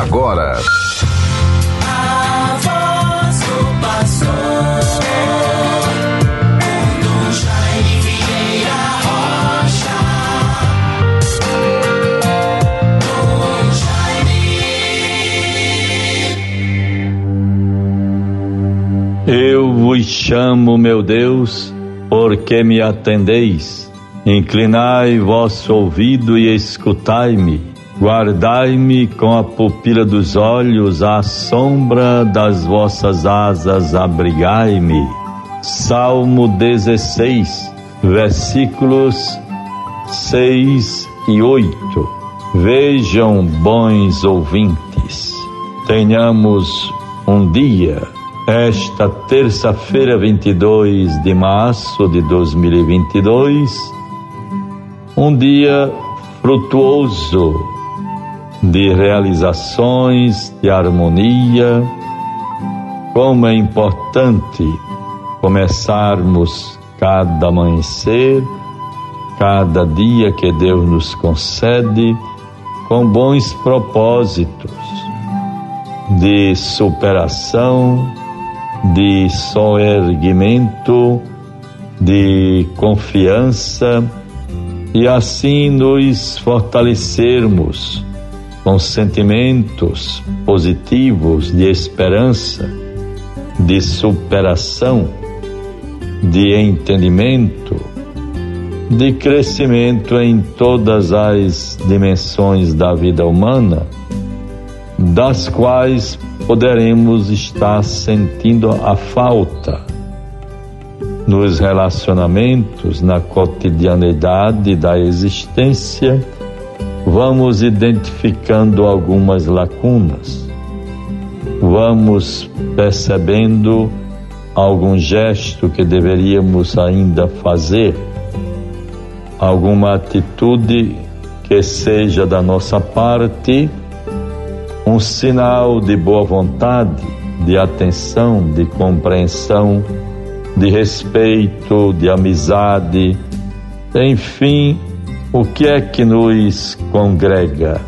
agora. Eu vos chamo, meu Deus, porque me atendeis. Inclinai vosso ouvido e escutai-me. Guardai-me com a pupila dos olhos, à sombra das vossas asas, abrigai-me. Salmo 16, versículos 6 e 8. Vejam, bons ouvintes, tenhamos um dia, esta terça-feira, 22 de março de 2022, um dia frutuoso de realizações, de harmonia. Como é importante começarmos cada amanhecer, cada dia que Deus nos concede, com bons propósitos de superação, de soerguimento, de confiança e assim nos fortalecermos com sentimentos positivos de esperança, de superação, de entendimento, de crescimento em todas as dimensões da vida humana, das quais poderemos estar sentindo a falta nos relacionamentos, na cotidianidade da existência vamos identificando algumas lacunas, vamos percebendo algum gesto que deveríamos ainda fazer, alguma atitude que seja da nossa parte. Um sinal de boa vontade, de atenção, de compreensão, de respeito, de amizade, enfim, o que é que nos congrega?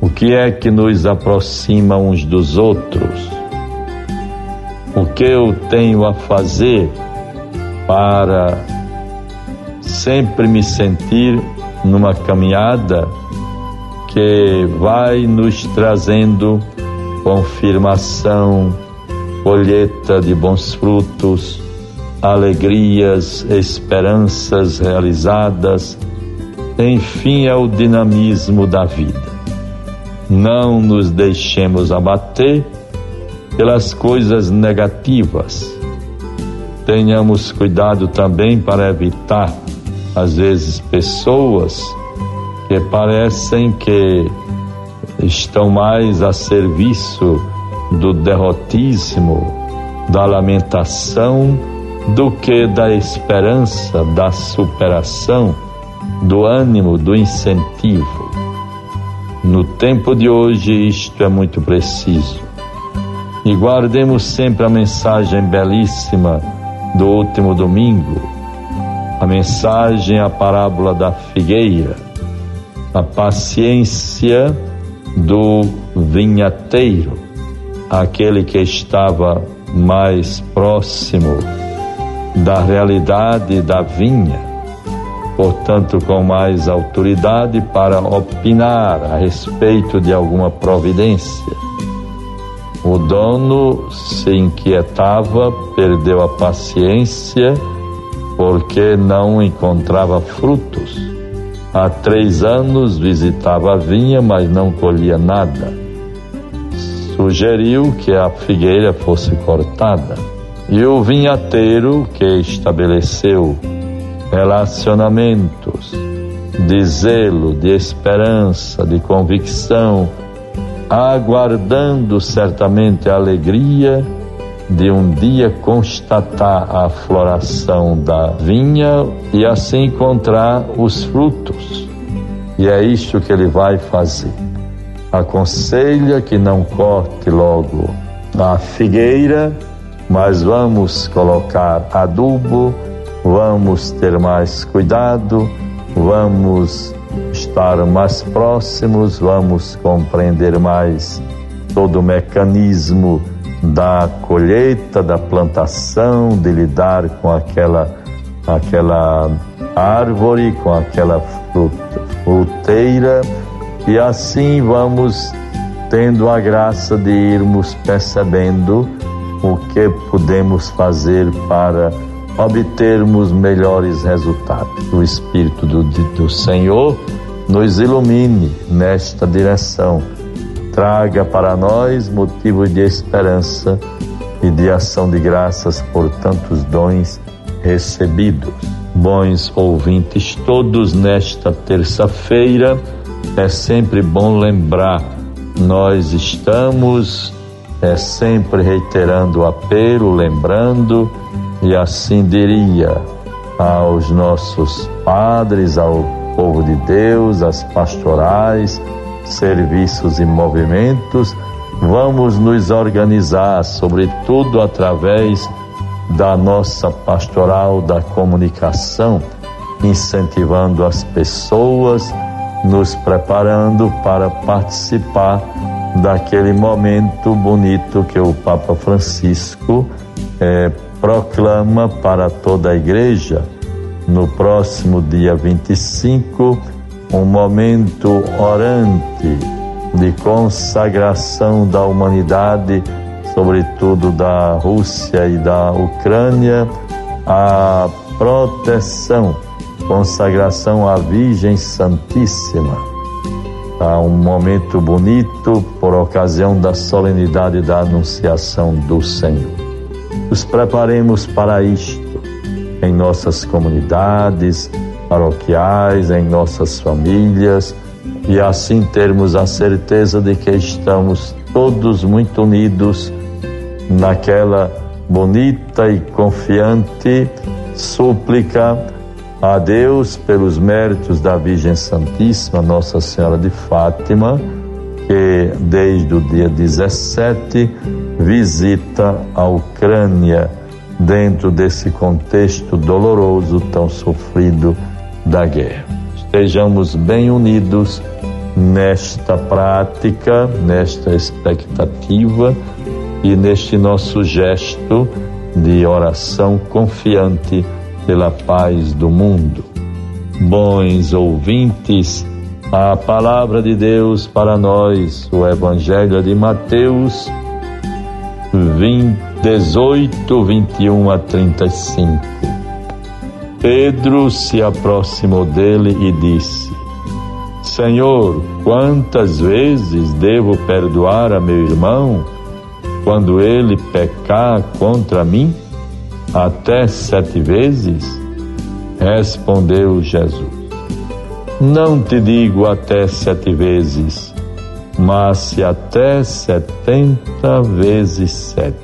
O que é que nos aproxima uns dos outros? O que eu tenho a fazer para sempre me sentir numa caminhada que vai nos trazendo confirmação, colheita de bons frutos, alegrias, esperanças realizadas enfim, é o dinamismo da vida. Não nos deixemos abater pelas coisas negativas. Tenhamos cuidado também para evitar, às vezes, pessoas que parecem que estão mais a serviço do derrotismo, da lamentação, do que da esperança, da superação do ânimo, do incentivo. No tempo de hoje, isto é muito preciso. E guardemos sempre a mensagem belíssima do último domingo, a mensagem, a parábola da figueira, a paciência do vinhateiro, aquele que estava mais próximo da realidade da vinha portanto, com mais autoridade para opinar a respeito de alguma providência. O dono se inquietava, perdeu a paciência, porque não encontrava frutos. Há três anos visitava a vinha, mas não colhia nada. Sugeriu que a figueira fosse cortada. E o vinhateiro, que estabeleceu relacionamentos de zelo, de esperança, de convicção, aguardando certamente a alegria de um dia constatar a floração da vinha e assim encontrar os frutos. E é isto que ele vai fazer. Aconselha que não corte logo a figueira, mas vamos colocar adubo, vamos ter mais cuidado, vamos estar mais próximos, vamos compreender mais todo o mecanismo da colheita, da plantação, de lidar com aquela, aquela árvore, com aquela fruta, fruteira, e assim vamos tendo a graça de irmos percebendo o que podemos fazer para obtermos melhores resultados. O Espírito do, do Senhor nos ilumine nesta direção, traga para nós motivo de esperança e de ação de graças por tantos dons recebidos. Bons ouvintes, todos nesta terça-feira, é sempre bom lembrar, nós estamos é sempre reiterando o apelo, lembrando e assim diria aos nossos padres, ao povo de Deus, às pastorais, serviços e movimentos, vamos nos organizar, sobretudo através da nossa pastoral da comunicação, incentivando as pessoas, nos preparando para participar daquele momento bonito que o Papa Francisco é, proclama para toda a igreja no próximo dia 25 um momento orante de consagração da humanidade, sobretudo da Rússia e da Ucrânia, a proteção, consagração à Virgem Santíssima. Tá um momento bonito por ocasião da solenidade da Anunciação do Senhor nos preparemos para isto em nossas comunidades paroquiais, em nossas famílias e assim termos a certeza de que estamos todos muito unidos naquela bonita e confiante súplica a Deus pelos méritos da Virgem Santíssima, Nossa Senhora de Fátima, que desde o dia 17 visita a Ucrânia dentro desse contexto doloroso, tão sofrido da guerra. Estejamos bem unidos nesta prática, nesta expectativa e neste nosso gesto de oração confiante pela paz do mundo. Bons ouvintes, a palavra de Deus para nós, o Evangelho de Mateus 20, 18, 21 a 35. Pedro se aproximou dele e disse: Senhor, quantas vezes devo perdoar a meu irmão quando ele pecar contra mim? Até sete vezes? Respondeu Jesus: Não te digo até sete vezes mas se até setenta vezes sete.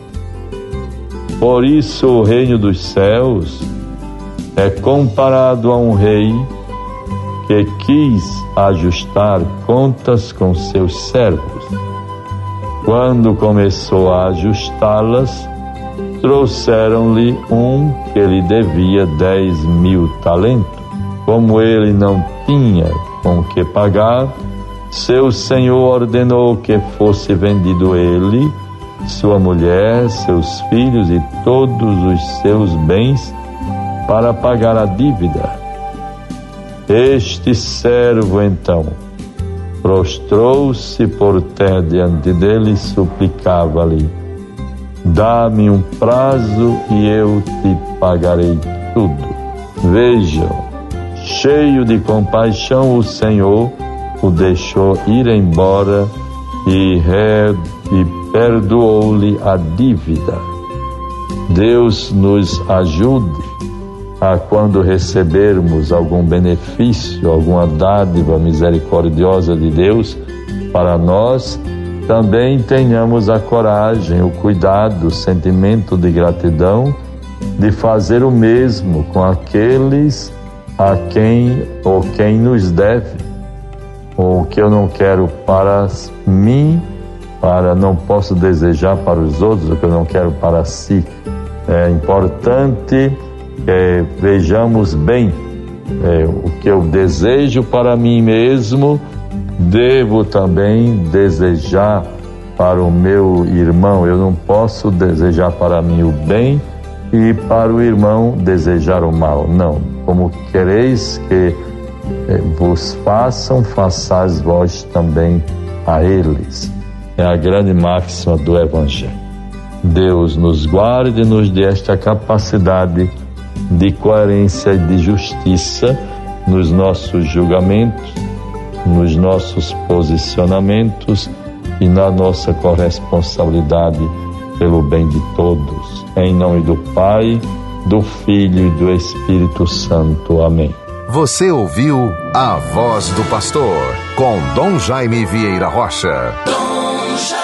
Por isso o reino dos céus é comparado a um rei que quis ajustar contas com seus servos. Quando começou a ajustá-las, trouxeram-lhe um que lhe devia dez mil talentos. Como ele não tinha com que pagar, seu senhor ordenou que fosse vendido ele, sua mulher, seus filhos e todos os seus bens para pagar a dívida. Este servo então prostrou-se por terra diante dele e suplicava-lhe: Dá-me um prazo e eu te pagarei tudo. Vejam, cheio de compaixão, o Senhor o deixou ir embora e, e perdoou-lhe a dívida. Deus nos ajude a quando recebermos algum benefício, alguma dádiva misericordiosa de Deus para nós, também tenhamos a coragem, o cuidado, o sentimento de gratidão de fazer o mesmo com aqueles a quem ou quem nos deve o que eu não quero para mim, para não posso desejar para os outros o que eu não quero para si. É importante que vejamos bem é, o que eu desejo para mim mesmo, devo também desejar para o meu irmão. Eu não posso desejar para mim o bem e para o irmão desejar o mal. Não. Como quereis que vos façam, façais vós também a eles. É a grande máxima do Evangelho. Deus nos guarde e nos dê esta capacidade de coerência e de justiça nos nossos julgamentos, nos nossos posicionamentos e na nossa corresponsabilidade pelo bem de todos. Em nome do Pai, do Filho e do Espírito Santo. Amém. Você ouviu a voz do pastor com Dom Jaime Vieira Rocha. Dom Jaime.